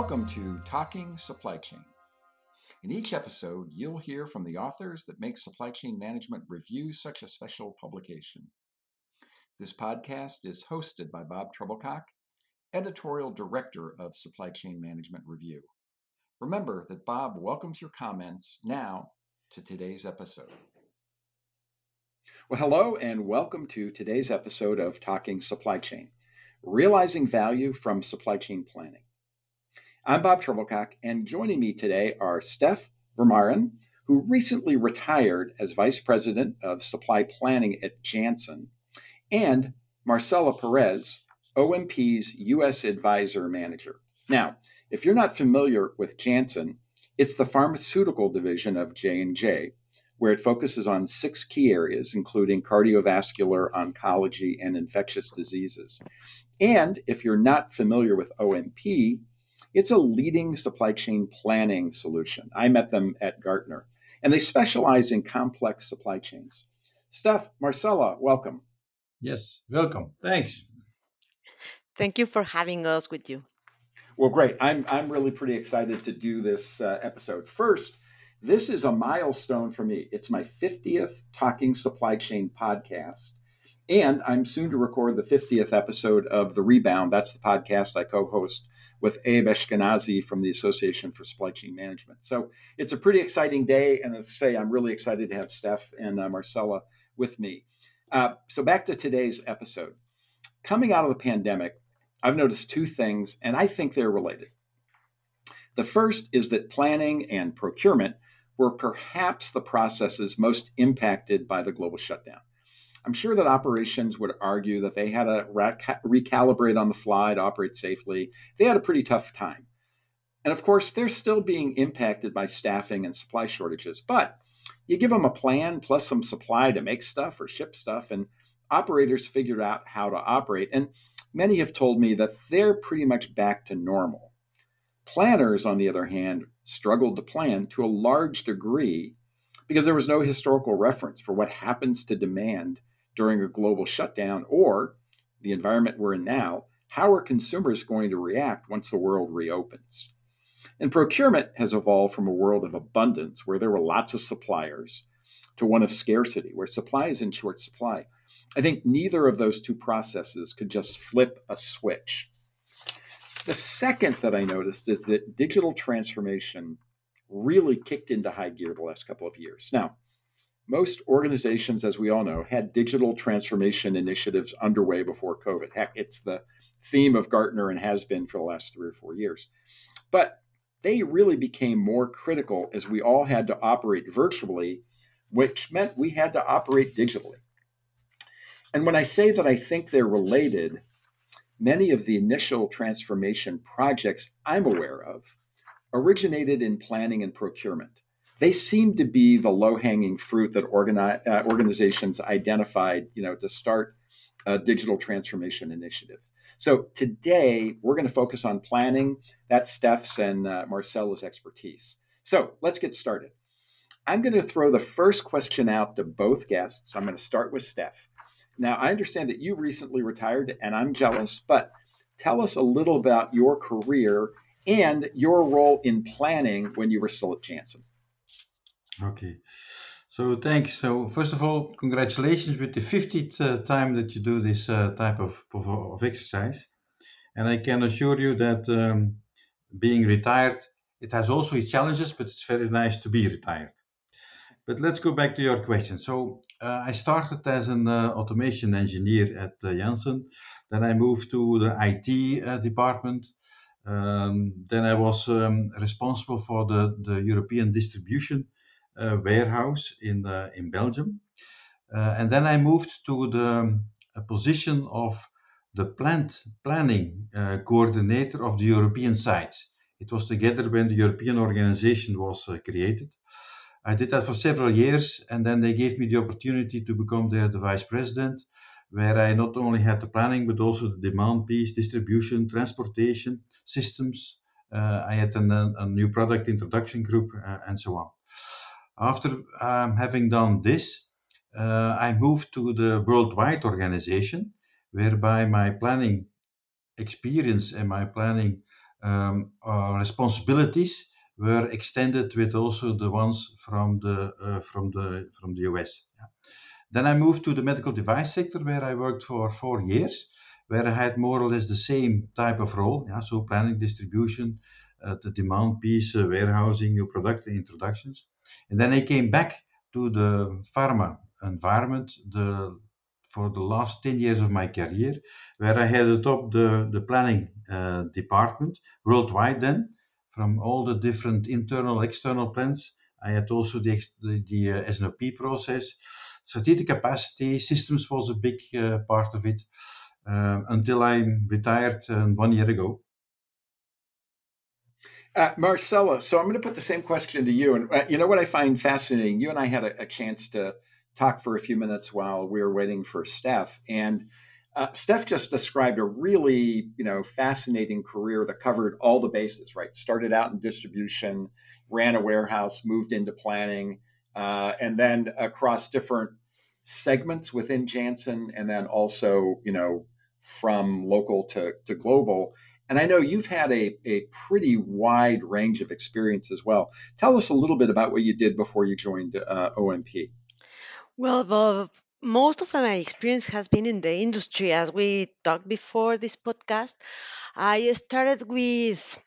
Welcome to Talking Supply Chain. In each episode, you'll hear from the authors that make supply chain management review such a special publication. This podcast is hosted by Bob Trebilcock, editorial director of Supply Chain Management Review. Remember that Bob welcomes your comments now to today's episode. Well, hello, and welcome to today's episode of Talking Supply Chain Realizing Value from Supply Chain Planning. I'm Bob Trebilcock, and joining me today are Steph Vermaanen, who recently retired as Vice President of Supply Planning at Janssen, and Marcela Perez, OMP's U.S. Advisor Manager. Now, if you're not familiar with Janssen, it's the pharmaceutical division of J&J, where it focuses on six key areas, including cardiovascular, oncology, and infectious diseases. And if you're not familiar with OMP, it's a leading supply chain planning solution. I met them at Gartner, and they specialize in complex supply chains. Steph, Marcella, welcome. Yes, welcome. Thanks. Thank you for having us with you. Well, great. I'm, I'm really pretty excited to do this uh, episode. First, this is a milestone for me. It's my 50th Talking Supply Chain podcast. And I'm soon to record the 50th episode of The Rebound. That's the podcast I co host with Abe Eshkenazi from the Association for Supply Chain Management. So it's a pretty exciting day. And as I say, I'm really excited to have Steph and uh, Marcela with me. Uh, so back to today's episode. Coming out of the pandemic, I've noticed two things, and I think they're related. The first is that planning and procurement were perhaps the processes most impacted by the global shutdown. I'm sure that operations would argue that they had to recalibrate on the fly to operate safely. They had a pretty tough time. And of course, they're still being impacted by staffing and supply shortages. But you give them a plan plus some supply to make stuff or ship stuff, and operators figured out how to operate. And many have told me that they're pretty much back to normal. Planners, on the other hand, struggled to plan to a large degree because there was no historical reference for what happens to demand during a global shutdown or the environment we're in now, how are consumers going to react once the world reopens? And procurement has evolved from a world of abundance where there were lots of suppliers to one of scarcity where supply is in short supply. I think neither of those two processes could just flip a switch. The second that I noticed is that digital transformation really kicked into high gear the last couple of years. Now, most organizations, as we all know, had digital transformation initiatives underway before COVID. Heck, it's the theme of Gartner and has been for the last three or four years. But they really became more critical as we all had to operate virtually, which meant we had to operate digitally. And when I say that I think they're related, many of the initial transformation projects I'm aware of originated in planning and procurement they seem to be the low hanging fruit that uh, organizations identified, you know, to start a digital transformation initiative. So today we're going to focus on planning. That's Steph's and uh, Marcela's expertise. So let's get started. I'm going to throw the first question out to both guests. I'm going to start with Steph. Now, I understand that you recently retired, and I'm jealous, but tell us a little about your career and your role in planning when you were still at Janssen. Okay. So thanks. So first of all, congratulations with the 50th uh, time that you do this uh, type of, of, exercise. And I can assure you that um, being retired, it has also its challenges, but it's very nice to be retired. But let's go back to your question. So uh, I started as an uh, automation engineer at uh, Janssen. Then I moved to the IT uh, department. Um, then I was um, responsible for the, the European distribution warehouse in uh, in Belgium, uh, and then I moved to the position of the plant planning coordinator of the European sites. It was together when the European organization was created. I did that for several years, and then they gave me the opportunity to become their the vice president, where I not only had the planning but also the demand piece, distribution, transportation, systems. Uh, I had an, a, new product introduction group, uh, and so on. After um, having done this, uh, I moved to the worldwide organization, whereby my planning experience and my planning um, our responsibilities were extended with also the ones from the uh, from the from the US. Yeah. Then I moved to the medical device sector where I worked for four years, where I had more or less the same type of role. Yeah, so planning, distribution, uh, the demand piece, uh, warehousing, new product introductions. And then I came back to the pharma environment the for the last 10 years of my career, where I headed up the, the planning uh, department worldwide then, from all the different internal, external plans. I had also the, the, the uh, S&OP process. Strategic capacity, systems was a big uh, part of it um, until I retired uh, one year ago. Uh, Marcella, so I'm going to put the same question to you. And uh, you know what I find fascinating? You and I had a, a, chance to talk for a few minutes while we were waiting for Steph. And uh, Steph just described a really, you know, fascinating career that covered all the bases. Right, started out in distribution, ran a warehouse, moved into planning, uh, and then across different segments within Janssen, and then also, you know, from local to, to global. And I know you've had a, a pretty wide range of experience as well. Tell us a little bit about what you did before you joined uh, OMP. Well, most of my experience has been in the industry, as we talked before this podcast. I started with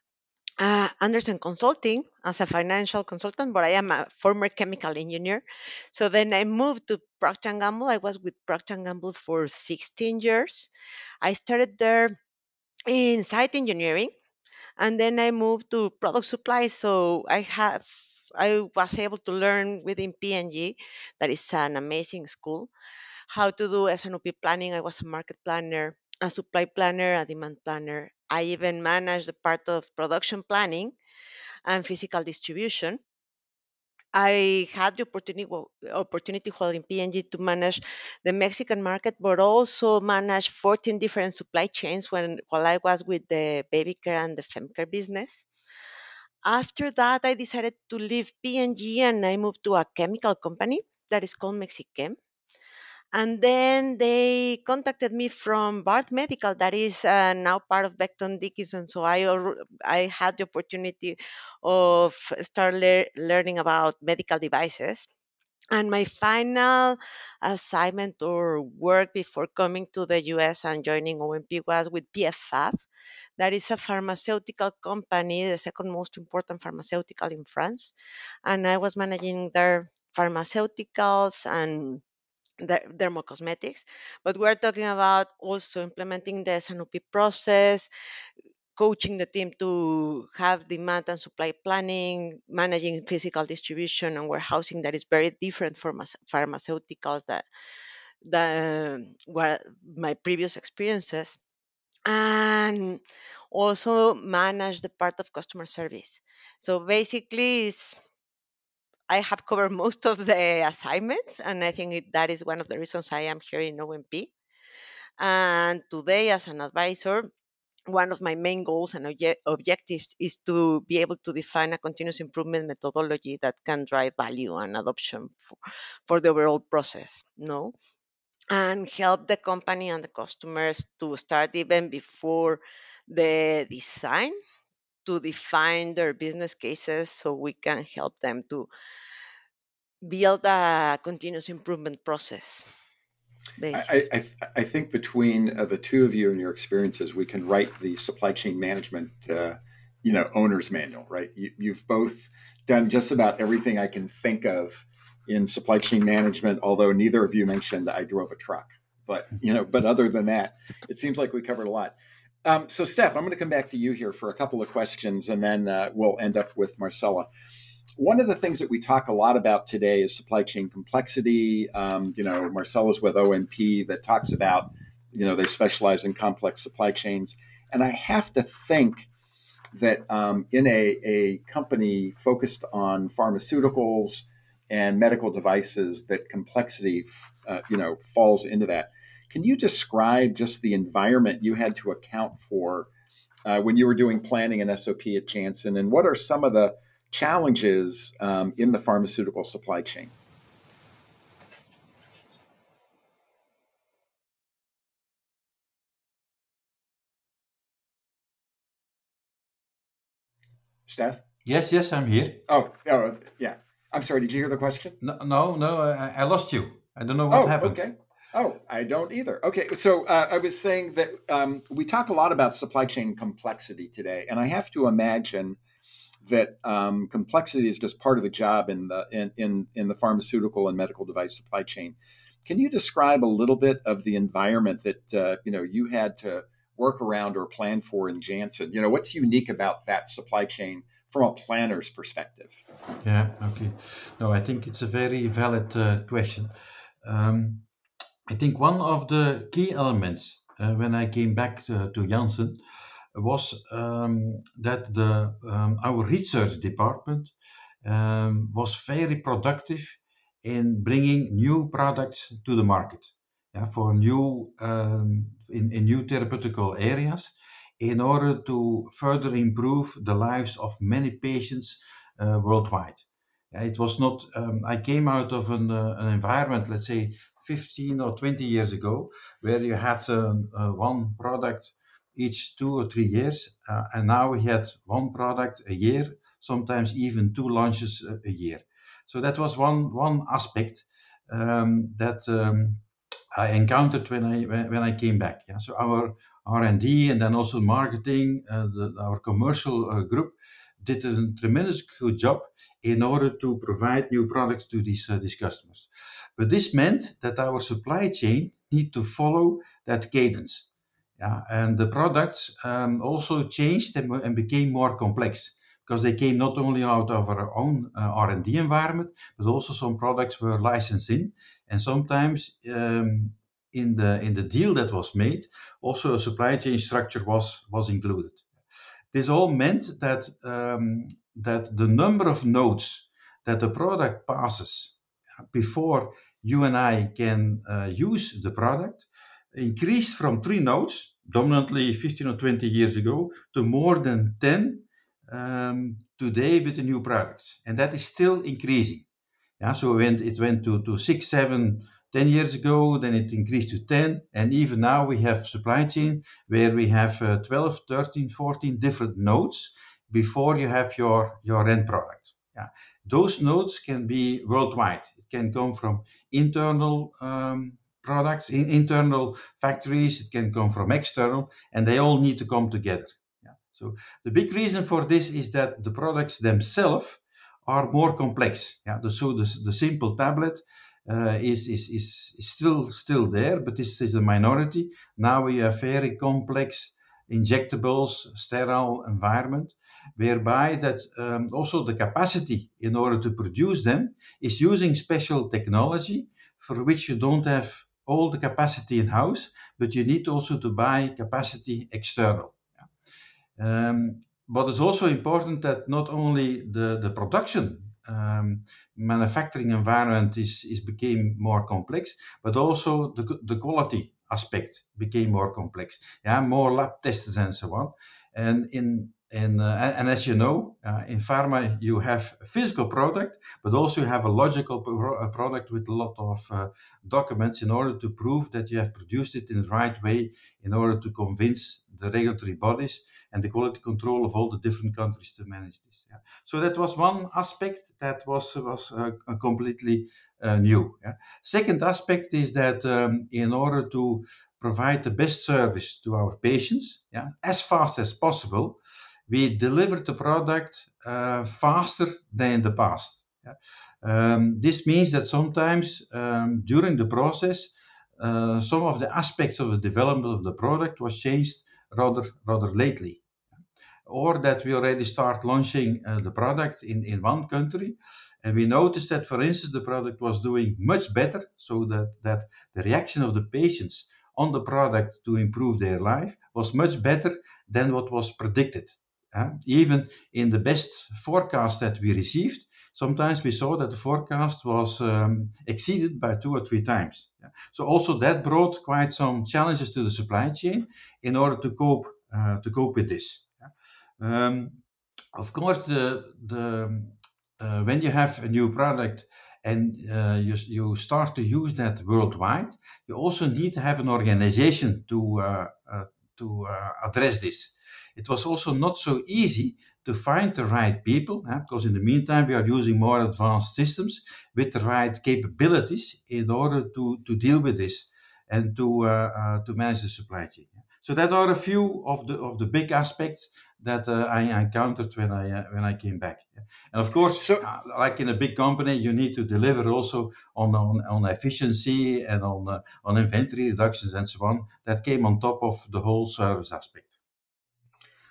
uh, Andersen Consulting as a financial consultant, but I am a former chemical engineer. So then I moved to Procter & Gamble. I was with Procter & Gamble for 16 years. I started there in site engineering and then I moved to product supply. So I have I was able to learn within P&G, that is an amazing school, how to do S&OP planning. I was a market planner, a supply planner, a demand planner. I even managed the part of production planning and physical distribution. I had the opportunity opportunity while in P&G to manage the Mexican market, but also manage 14 different supply chains when while I was with the baby care and the fem care business. After that, I decided to leave P&G and I moved to a chemical company that is called Mexichem. And then they contacted me from Bard Medical, that is uh, now part of Becton Dickinson. So I I had the opportunity of start le- learning about medical devices. And my final assignment or work before coming to the US and joining OMP was with PFF. That is a pharmaceutical company, the second most important pharmaceutical in France. And I was managing their pharmaceuticals and dermocosmetics, but we're talking about also implementing the S&OP process, coaching the team to have demand and supply planning, managing physical distribution and warehousing that is very different from pharmaceuticals that that were my previous experiences and also manage the part of customer service. So basically it's I have covered most of the assignments, and I think that is one of the reasons I am here in OMP. And today, as an advisor, one of my main goals and obje- objectives is to be able to define a continuous improvement methodology that can drive value and adoption for, for the overall process. No, and help the company and the customers to start even before the design to define their business cases so we can help them to build a continuous improvement process. I, I, I, think between uh, the two of you and your experiences, we can write the supply chain management, uh, you know, owner's manual, right? You, you've both done just about everything I can think of in supply chain management. Although neither of you mentioned I drove a truck, but you know, but other than that, it seems like we covered a lot. Um, so, Steph, I'm going to come back to you here for a couple of questions, and then uh, we'll end up with Marcella one of the things that we talk a lot about today is supply chain complexity. Um, you know, Marcella's with OMP that talks about, you know, they specialize in complex supply chains. And I have to think that um, in a, a company focused on pharmaceuticals and medical devices, that complexity, uh, you know, falls into that. Can you describe just the environment you had to account for uh, when you were doing planning and SOP at Janssen, and what are some of the challenges um, in the pharmaceutical supply chain? Steph? Yes, yes, I'm here. Oh, oh, yeah. I'm sorry. Did you hear the question? No, no, no I, I lost you. I don't know what oh, happened. Okay. Oh, I don't either. Okay, so uh, I was saying that um, we talk a lot about supply chain complexity today, and I have to imagine that um, complexity is just part of the job in the in, in in the pharmaceutical and medical device supply chain. Can you describe a little bit of the environment that uh, you know you had to work around or plan for in Janssen? You know, what's unique about that supply chain from a planner's perspective? Yeah. Okay. No, I think it's a very valid uh, question. Um, I think one of the key elements uh, when I came back to, to Janssen was um, that the um, our research department um, was very productive in bringing new products to the market yeah, for new in, in new therapeutical areas in order to further improve the lives of many patients uh, worldwide. It was not. Um, I came out of an, uh, an environment, let's say, 15 or 20 years ago, where you had um, uh, one product each two or three years, uh, and now we had one product a year, sometimes even two launches a, a year. So that was one one aspect um, that um, I encountered when I when I came back. Yeah, so our R and D and then also marketing, uh, the, our commercial uh, group did a tremendous good job in order to provide new products to these uh, these customers. But this meant that our supply chain need to follow that cadence. Yeah, and the products um, also changed and, and, became more complex because they came not only out of our own uh, R&D environment, but also some products were licensed in, and sometimes um, in the in the deal that was made, also a supply chain structure was was included. This all meant that um, that the number of nodes that the product passes before you and I can uh, use the product increased from three nodes, dominantly 15 or 20 years ago, to more than 10 um, today with the new products. And that is still increasing. Yeah, so it went, it went to, to six, seven, 10 years ago, then it increased to 10. And even now we have supply chain where we have uh, 12, 13, 14 different nodes before you have your, your end product. Yeah. Those nodes can be worldwide. It can come from internal um, products, in, internal factories. It can come from external, and they all need to come together. Yeah. So the big reason for this is that the products themselves are more complex. Yeah. The, so the, the simple tablet uh, is, is, is, still still there, but this is a minority. Now we have very complex injectables, sterile environment whereby that um, also the capacity in order to produce them is using special technology for which you don't have all the capacity in house, but you need also to buy capacity external. Um, but it's also important that not only the, the production um, manufacturing environment is, is became more complex, but also the, the quality aspect became more complex. Yeah, more lab tests and so on. And in and, uh, and as you know, uh, in pharma, you have a physical product, but also you have a logical pro- product with a lot of uh, documents in order to prove that you have produced it in the right way, in order to convince the regulatory bodies and the quality control of all the different countries to manage this. Yeah. So that was one aspect that was was uh, completely uh, new. Yeah. Second aspect is that um, in order to provide the best service to our patients, yeah, as fast as possible we delivered the product uh, faster than in the past. Yeah. Um, this means that sometimes um, during the process, uh, some of the aspects of the development of the product was changed rather rather lately, or that we already start launching uh, the product in, in one country, and we noticed that, for instance, the product was doing much better, so that that the reaction of the patients on the product to improve their life was much better than what was predicted. Uh, even in the best forecast that we received, sometimes we saw that the forecast was um, exceeded by two or three times. So also that brought quite some challenges to the supply chain in order to cope uh, to cope with this. Um, of course, the the uh, when you have a new product and uh, you, you start to use that worldwide, you also need to have an organization to uh, uh, to address this it was also not so easy to find the right people, because in the meantime we are using more advanced systems with the right capabilities in order to, to deal with this and to uh, uh, to manage the supply chain. So that are a few of the of the big aspects that uh, I encountered when I uh, when I came back. And of course, so, uh, like in a big company, you need to deliver also on on, on efficiency and on uh, on inventory reductions and so on. That came on top of the whole service aspect.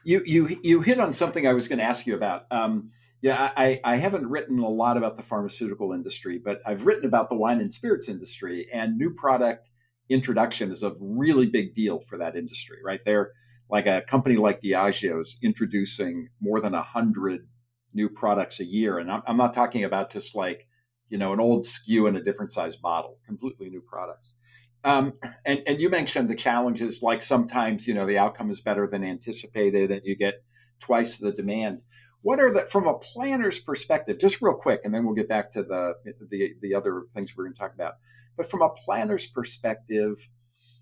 You you you hit on something I was going to ask you about. Um, yeah, I, I haven't written a lot about the pharmaceutical industry, but I've written about the wine and spirits industry and new product introduction is a really big deal for that industry, right? They're like a company like Diageo's introducing more than a hundred new products a year, and I'm, I'm not talking about just like you know an old SKU in a different size bottle, completely new products. Um, and and you mentioned the challenges, like sometimes you know the outcome is better than anticipated, and you get twice the demand. What are the from a planner's perspective? Just real quick, and then we'll get back to the the the other things we're going to talk about. But from a planner's perspective,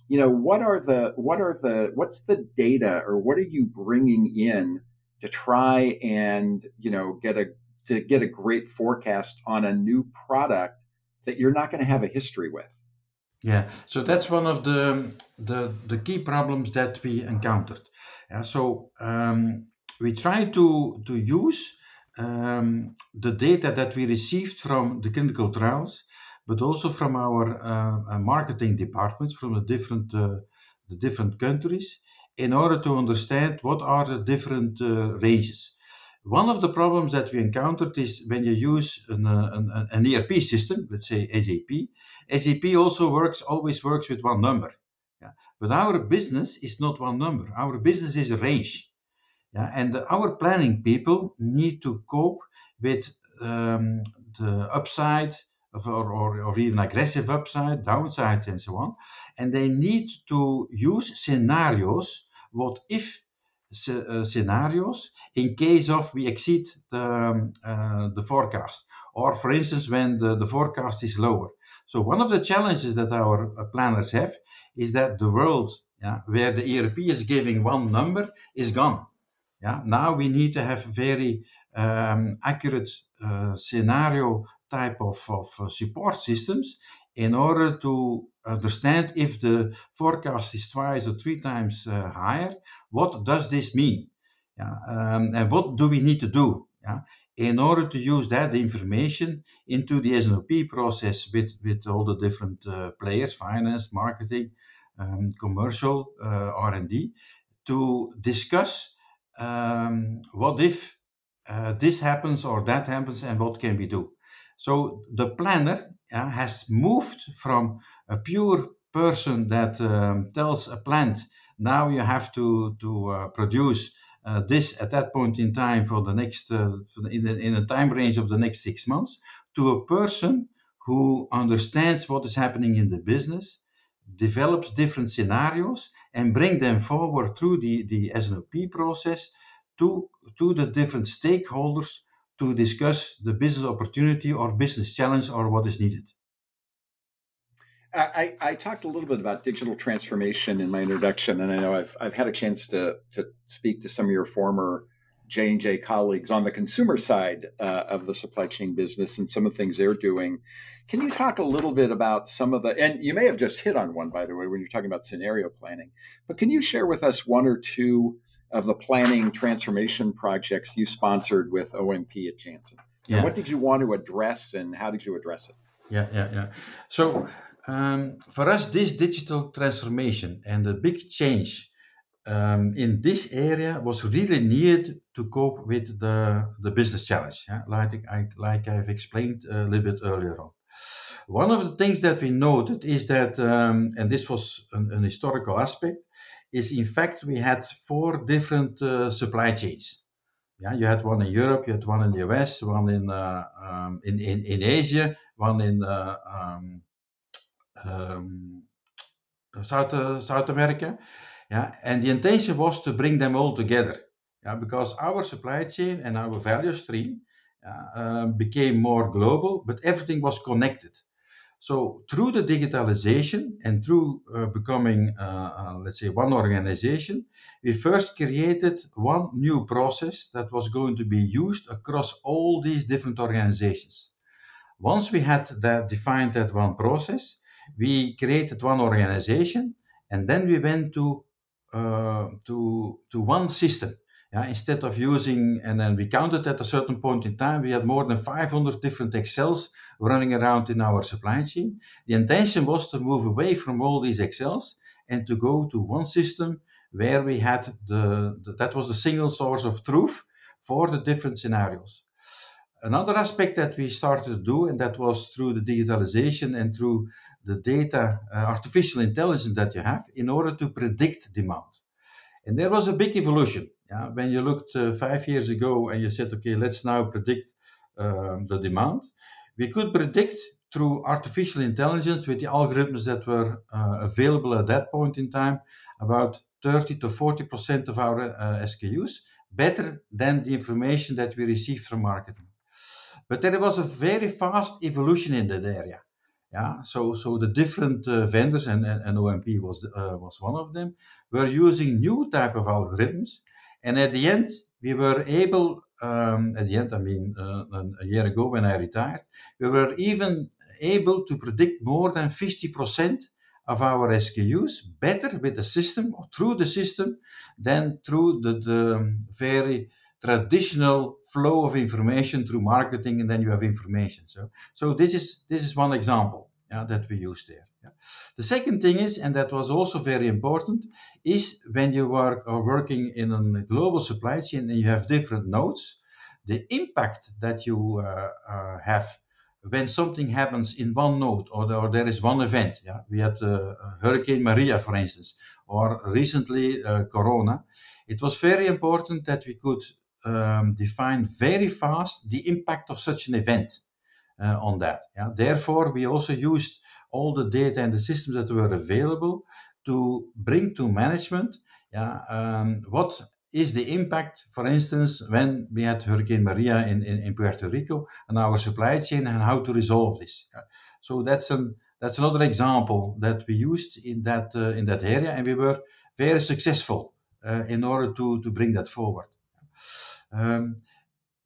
you know, what are the what are the what's the data or what are you bringing in to try and you know get a to get a great forecast on a new product that you're not going to have a history with? Yeah, so that's one of the the, the key problems that we encountered. Yeah, so um, we try to to use um, the data that we received from the clinical trials but also from our uh, uh, marketing departments from the different uh, the different countries in order to understand what are the different ranges. One of the problems that we encountered is when you use an, an, an ERP system, let's say SAP. SAP also works always works with one number. Yeah? But our business is not one number. Our business is a range. Yeah? And our planning people need to cope with um, the upside, or, or, or even aggressive upside, downsides, and so on. And they need to use scenarios, what if uh, scenarios, in case of we exceed the, um, the forecast, or for instance, when the, the forecast is lower. So, one of the challenges that our uh, planners have is that the world yeah, where the ERP is giving one number is gone. Yeah, now we need to have very um, accurate uh, scenario type of, of support systems in order to understand if the forecast is twice or three times uh, higher, what does this mean? Yeah, um, and what do we need to do? Yeah, in order to use that information into the S&OP process with, with all the different uh, players, finance, marketing, um, commercial, uh, R&D, to discuss um, what if uh, this happens or that happens and what can we do. So the planner has moved from a pure person that um, tells a plant, now you have to, to uh, produce uh, this at that point in time for the next, uh, for the, in, the, in a time range of the next six months, to a person who understands what is happening in the business, develops different scenarios, and bring them forward through the, the S&OP process to, to the different stakeholders to discuss the business opportunity or business challenge or what is needed. I, I, talked a little bit about digital transformation in my introduction, and I know I've, I've had a chance to, to speak to some of your former J and J colleagues on the consumer side uh, of the supply chain business and some of the things they're doing. Can you talk a little bit about some of the? And you may have just hit on one, by the way, when you're talking about scenario planning. But can you share with us one or two of the planning transformation projects you sponsored with OMP at Janssen. Yeah. What did you want to address and how did you address it? Yeah, yeah, yeah. So um, for us, this digital transformation and the big change um, in this area was really needed to cope with the, the business challenge, yeah? like, I, like I've explained a little bit earlier on. One of the things that we noted is that, um, and this was an, an historical aspect, is in fact we had four different uh, supply chains. Yeah, you had one in Europe, you had one in the US, one in uh, um, in, in, in Asia, one in uh, um, um, South uh, South America. Yeah, and the intention was to bring them all together. Yeah, because our supply chain and our value stream uh, became more global, but everything was connected. So through the digitalization and through uh, becoming, uh, uh, let's say, one organization, we first created one new process that was going to be used across all these different organizations. Once we had that defined that one process, we created one organization, and then we went to uh, to to one system. Yeah, instead of using, and then we counted at a certain point in time, we had more than 500 different Excels running around in our supply chain. The intention was to move away from all these Excels and to go to one system where we had the, the that was the single source of truth for the different scenarios. Another aspect that we started to do, and that was through the digitalization and through the data, uh, artificial intelligence that you have in order to predict demand. And there was a big evolution. Yeah? When you looked uh, five years ago and you said, okay, let's now predict um, the demand, we could predict through artificial intelligence with the algorithms that were uh, available at that point in time about 30 to 40% of our uh, SKUs better than the information that we received from marketing. But there was a very fast evolution in that area. Yeah, so so the different uh, vendors and, and, and OMP was uh, was one of them were using new type of algorithms, and at the end we were able um, at the end I mean uh, a year ago when I retired we were even able to predict more than fifty percent of our SKUs better with the system or through the system than through the, the very traditional flow of information through marketing and then you have information so so this is this is one example yeah, that we use there. The second thing is and that was also very important is when you are, are working in a global supply chain and you have different nodes the impact that you uh, uh, have when something happens in one node or, the, or there is one event yeah. We had uh, hurricane maria for instance or recently uh, corona. It was very important that we could um, define very fast the impact of such an event uh, on that. Yeah? Therefore, we also used all the data and the systems that were available to bring to management yeah, um, what is the impact, for instance, when we had Hurricane Maria in, in, Puerto Rico and our supply chain and how to resolve this. So that's an that's another example that we used in that uh, in that area, and we were very successful uh, in order to to bring that forward. Um,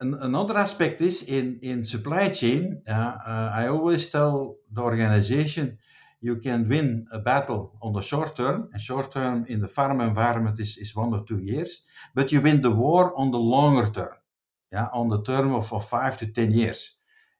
another aspect is in, in supply chain, uh, I always tell the organization you can win a battle on the short term, and short term in the farm environment is, is one or two years, but you win the war on the longer term, yeah, on the term of, of five to 10 years.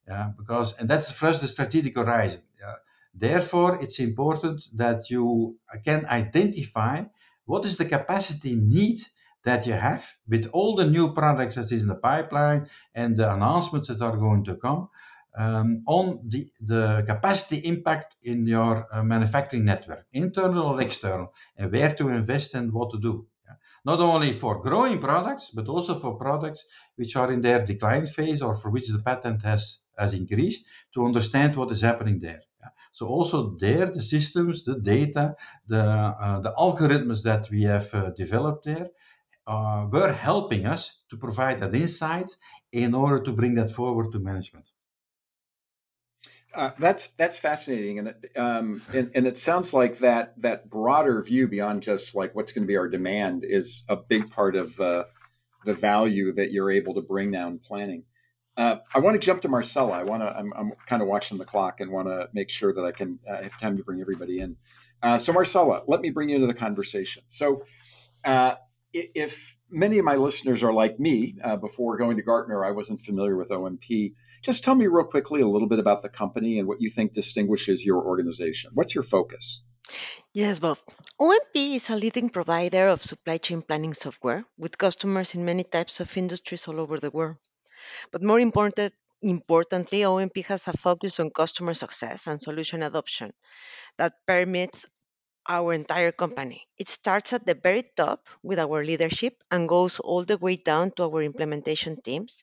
Yeah, because, and that's us the strategic horizon. Yeah. Therefore, it's important that you can identify what is the capacity need that you have with all the new products that is in the pipeline and the announcements that are going to come um, on the, the capacity impact in your uh, manufacturing network, internal or external, and where to invest and what to do. Yeah. Not only for growing products, but also for products which are in their decline phase or for which the patent has, has increased to understand what is happening there. Yeah. So also there, the systems, the data, the, uh, the algorithms that we have uh, developed there uh, were helping us to provide that insight in order to bring that forward to management. Uh, that's that's fascinating, and, um, and and it sounds like that that broader view beyond just like what's going to be our demand is a big part of uh, the value that you're able to bring now in planning. Uh, I want to jump to Marcella. I want to. I'm, I'm kind of watching the clock and want to make sure that I can uh, have time to bring everybody in. Uh, so Marcella, let me bring you into the conversation. So uh, if many of my listeners are like me, uh, before going to Gartner, I wasn't familiar with OMP. Just tell me real quickly a little bit about the company and what you think distinguishes your organization. What's your focus? Yes, Bob. OMP is a leading provider of supply chain planning software with customers in many types of industries all over the world. But more important, importantly, OMP has a focus on customer success and solution adoption that permits our entire company. It starts at the very top with our leadership and goes all the way down to our implementation teams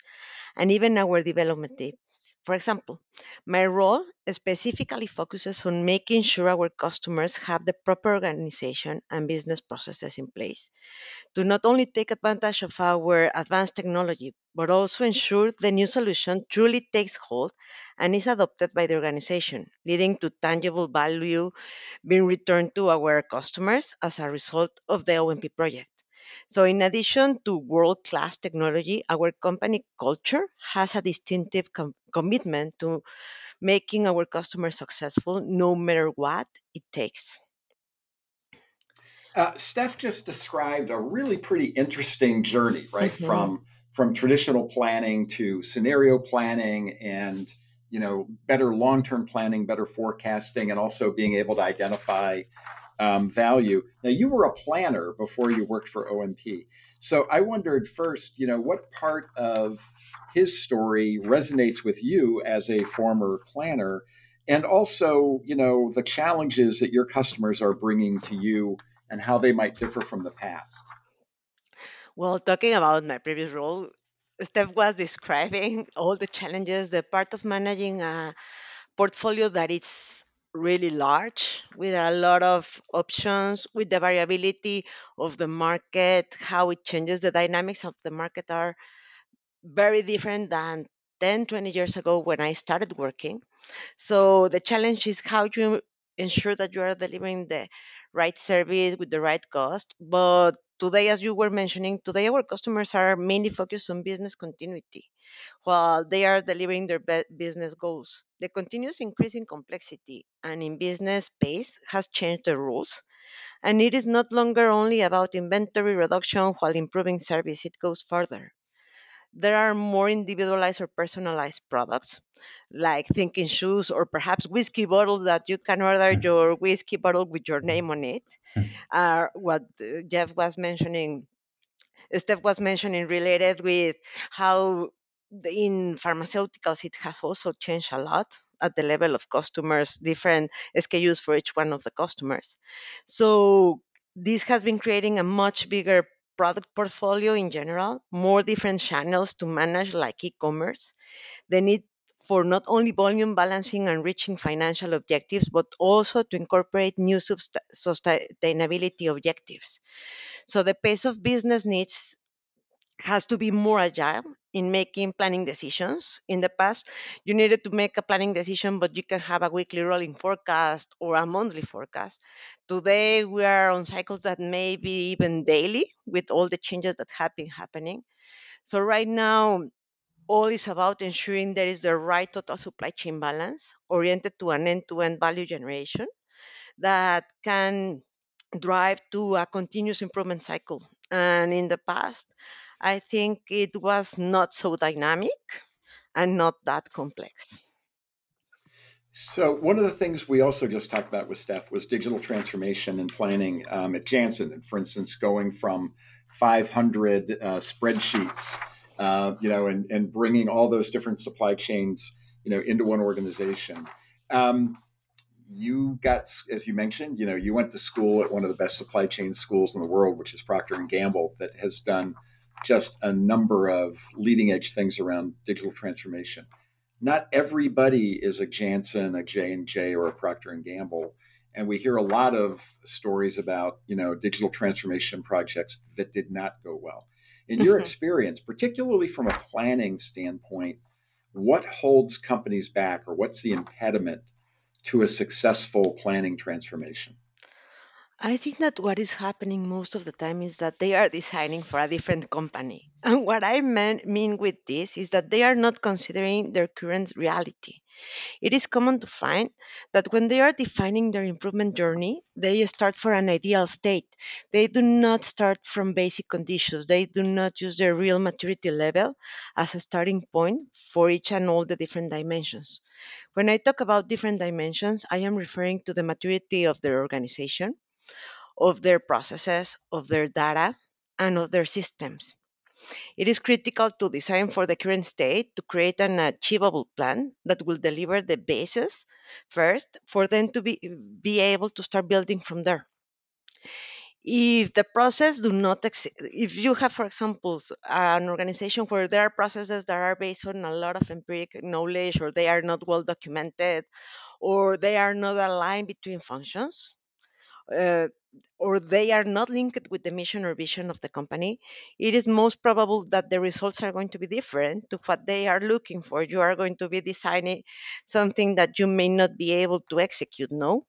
and even our development teams. For example, my role specifically focuses on making sure our customers have the proper organization and business processes in place to not only take advantage of our advanced technology, but also ensure the new solution truly takes hold and is adopted by the organization, leading to tangible value being returned to our customers as a result of the OMP project. So, in addition to world class technology, our company culture has a distinctive com- commitment to making our customers successful no matter what it takes. Uh, Steph just described a really pretty interesting journey, right? Mhm. From from traditional planning to scenario planning and you know better long-term planning, better forecasting, and also being able to identify um, value. Now, you were a planner before you worked for OMP. So I wondered first, you know, what part of his story resonates with you as a former planner? And also, you know, the challenges that your customers are bringing to you and how they might differ from the past. Well, talking about my previous role, Steph was describing all the challenges, the part of managing a portfolio that is really large with a lot of options, with the variability of the market, how it changes, the dynamics of the market are very different than 10, 20 years ago when I started working. So the challenge is how you ensure that you are delivering the right service with the right cost. But today, as you were mentioning, today our customers are mainly focused on business continuity while they are delivering their business goals. The continuous increase in complexity and in business pace has changed the rules. And it is not longer only about inventory reduction while improving service, it goes further there are more individualized or personalized products like thinking shoes or perhaps whiskey bottles that you can order your whiskey bottle with your name on it uh, what uh, jeff was mentioning steph was mentioning related with how in pharmaceuticals it has also changed a lot at the level of customers different skus for each one of the customers so this has been creating a much bigger product portfolio in general, more different channels to manage, like e commerce, the need for not only volume balancing and reaching financial objectives, but also to incorporate new sustainability objectives. So the pace of business needs has to be more agile in making planning decisions. In the past, you needed to make a planning decision, but you can have a weekly rolling forecast or a monthly forecast. Today, we are on cycles that may be even daily with all the changes that have been happening. So, right now, all is about ensuring there is the right total supply chain balance oriented to an end to end value generation that can drive to a continuous improvement cycle. And in the past, I think it was not so dynamic and not that complex. So one of the things we also just talked about with Steph was digital transformation and planning um, at Janssen. And for instance, going from 500 uh, spreadsheets, uh, you know, and, and bringing all those different supply chains, you know, into one organization. Um, you got, as you mentioned, you know, you went to school at one of the best supply chain schools in the world, which is Procter and Gamble, that has done just a number of leading edge things around digital transformation not everybody is a Janssen, a J and J, or a Procter and Gamble, and we hear a lot of stories about you know digital transformation projects that did not go well. In your Mhm. experience, particularly from a planning standpoint, what holds companies back, or what's the impediment to a successful planning transformation? I think that what is happening most of the time is that they are designing for a different company. And what I mean, mean with this is that they are not considering their current reality. It is common to find that when they are defining their improvement journey, they start for an ideal state. They do not start from basic conditions. They do not use their real maturity level as a starting point for each and all the different dimensions. When I talk about different dimensions, I am referring to the maturity of their organization, of their processes, of their data, and of their systems. It is critical to design for the current state to create an achievable plan that will deliver the basis first for them to be, be able to start building from there. if the process do not exist, if you have for example an organization where there are processes that are based on a lot of empiric knowledge or they are not well documented or they are not aligned between functions Uh, or they are not linked with the mission or vision of the company, it is most probable that the results are going to be different to what they are looking for. You are going to be designing something that you may not be able to execute, no?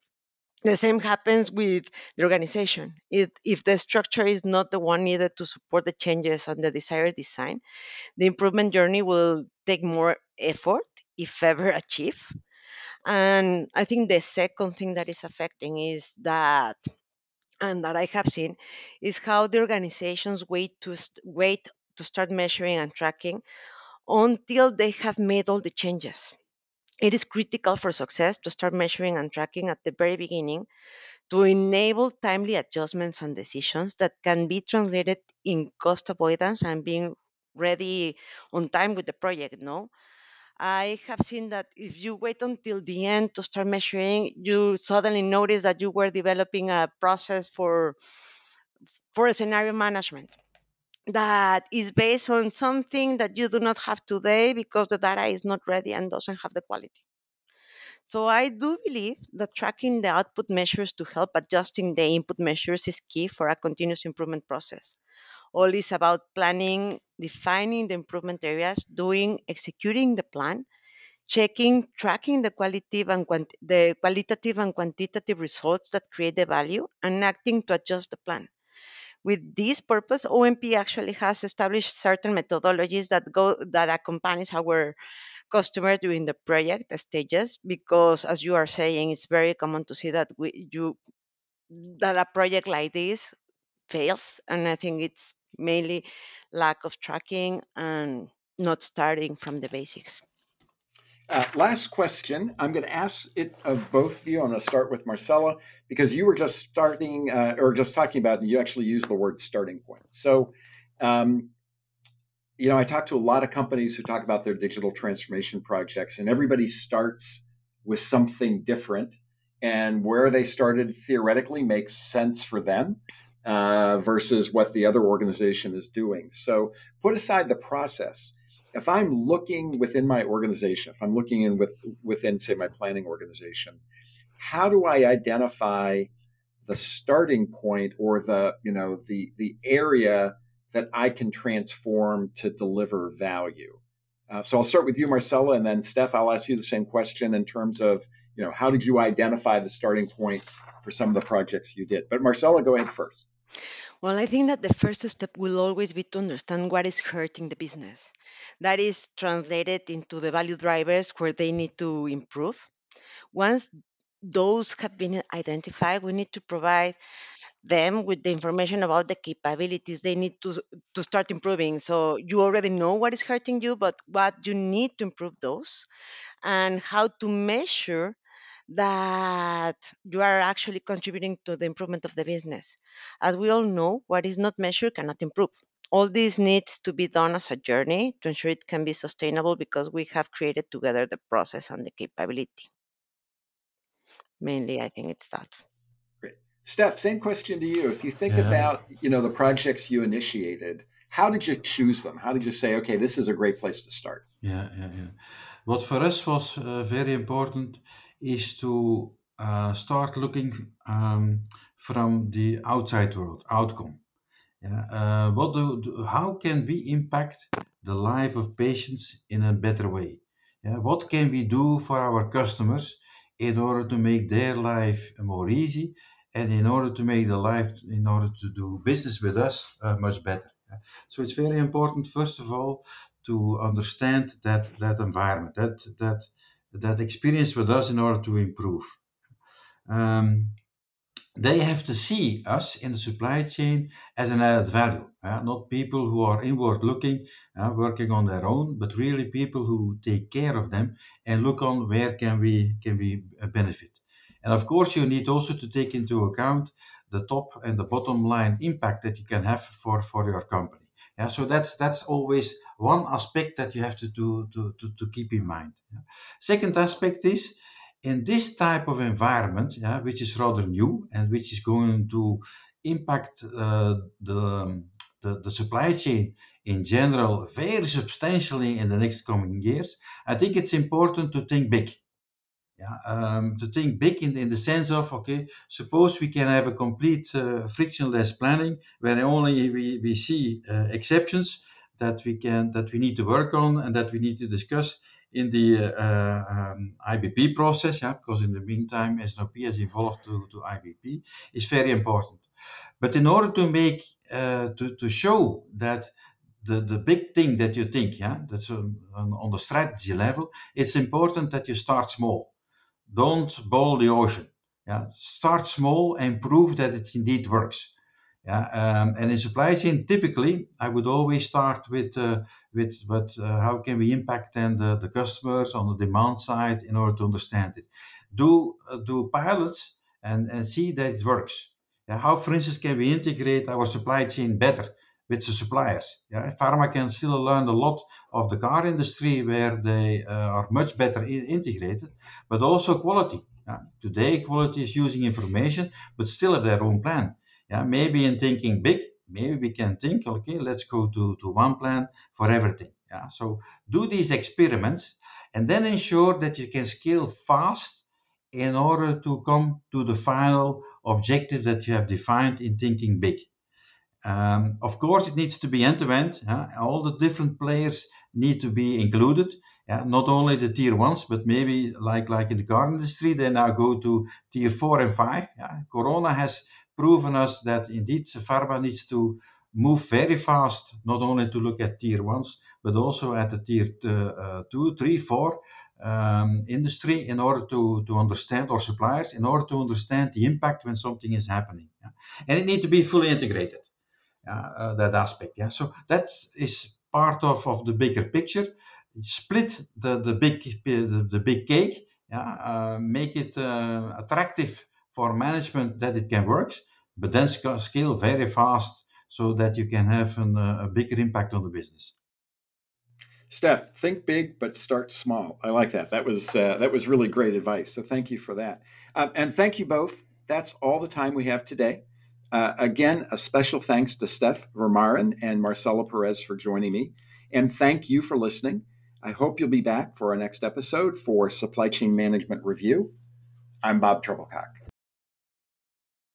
The same happens with the organization. If, if the structure is not the one needed to support the changes and the desired design, the improvement journey will take more effort, if ever achieved. And I think the second thing that is affecting is that, and that I have seen, is how the organizations wait to st- wait to start measuring and tracking until they have made all the changes. It is critical for success to start measuring and tracking at the very beginning to enable timely adjustments and decisions that can be translated in cost avoidance and being ready on time with the project, no? I have seen that if you wait until the end to start measuring, you suddenly notice that you were developing a process for for a scenario management that is based on something that you do not have today because the data is not ready and doesn't have the quality. So I do believe that tracking the output measures to help adjusting the input measures is key for a continuous improvement process. All is about planning, defining the improvement areas, doing, executing the plan, checking, tracking the qualitative and quant- the qualitative and quantitative results that create the value, and acting to adjust the plan. With this purpose, OMP actually has established certain methodologies that go that accompanies our customers during the project stages because as you are saying it's very common to see that we, you that a project like this fails and i think it's mainly lack of tracking and not starting from the basics uh, last question. I'm going to ask it of both of you. I'm going to start with Marcela because you were just starting uh, or just talking about, and you actually used the word starting point. So, um, you know, I talk to a lot of companies who talk about their digital transformation projects, and everybody starts with something different. And where they started theoretically makes sense for them uh, versus what the other organization is doing. So, put aside the process if I'm looking within my organization, if I'm looking in with within say my planning organization, how do I identify the starting point or the you know the the area that I can transform to deliver value? Uh, so I'll start with you, Marcella, and then Steph. I'll ask you the same question in terms of you know how did you identify the starting point for some of the projects you did? But Marcella, go ahead first. Well, I think that the first step will always be to understand what is hurting the business. That is translated into the value drivers where they need to improve. Once those have been identified, we need to provide them with the information about the capabilities they need to to start improving. So you already know what is hurting you, but what you need to improve those and how to measure that you are actually contributing to the improvement of the business. As we all know, what is not measured cannot improve. All this needs to be done as a journey to ensure it can be sustainable because we have created together the process and the capability. Mainly, I think it's that. Great. Steph, same question to you. If you think yeah. about, you know, the projects you initiated, how did you choose them? How did you say, okay, this is a great place to start? Yeah, yeah, yeah. What for us was uh, very important is to uh, start looking um, from the outside world outcome. Yeah, uh, what do, do, how can we impact the life of patients in a better way? Yeah, what can we do for our customers in order to make their life more easy and in order to make the life, in order to do business with us uh, much better? Yeah. So it's very important, first of all, to understand that that environment, that that that experience with us in order to improve. Um, they have to see us in the supply chain as an added value, not people who are inward looking, working on their own, but really people who take care of them and look on where can we can we uh, benefit. And of course, you need also to take into account the top and the bottom line impact that you can have for, for your company. Yeah, so that's that's always one aspect that you have to, to, to, to, keep in mind. Second aspect is in this type of environment, yeah, which is rather new and which is going to impact uh, the, the, the supply chain in general very substantially in the next coming years, I think it's important to think big. Yeah, um, to think big in, in the sense of okay, suppose we can have a complete uh, frictionless planning where only we, we see uh, exceptions that we can that we need to work on and that we need to discuss in the uh, um, IBP process. Yeah, because in the meantime, S&OP is involved to, to IBP is very important. But in order to make uh, to to show that the, the big thing that you think, yeah, that's on, on the strategy level, it's important that you start small don't boil the ocean. Yeah, start small and prove that it indeed works. Yeah, um, and in supply chain, typically, I would always start with uh, with but uh, how can we impact then the, the customers on the demand side in order to understand it. Do uh, do pilots and and see that it works. Yeah, how, for instance, can we integrate our supply chain better with the suppliers? Yeah, pharma can still learn a lot of the car industry where they uh, are much better integrated, but also quality. Yeah, today, quality is using information, but still have their own plan yeah, maybe in thinking big, maybe we can think, okay, let's go to, to one plan for everything. Yeah, so do these experiments and then ensure that you can scale fast in order to come to the final objective that you have defined in thinking big. Um, of course, it needs to be end to end. All the different players need to be included. Yeah? Not only the tier ones, but maybe like like in the car industry, they now go to tier four and five. Yeah? Corona has proven us that indeed pharma needs to move very fast, not only to look at tier ones, but also at the tier uh, two, three, four um, industry in order to, to understand, or suppliers, in order to understand the impact when something is happening. Yeah? And it needs to be fully integrated, uh, that aspect. Yeah? So that is part of, of the bigger picture. Split the, the, big, the, the big cake, yeah? Uh, make it uh, attractive for management that it can work, but then scale very fast so that you can have an, uh, a bigger impact on the business. Steph, think big but start small. I like that. That was uh, that was really great advice. So thank you for that, um, and thank you both. That's all the time we have today. Uh, again, a special thanks to Steph Vermaeren and Marcelo Perez for joining me, and thank you for listening. I hope you'll be back for our next episode for Supply Chain Management Review. I'm Bob Trebilcock.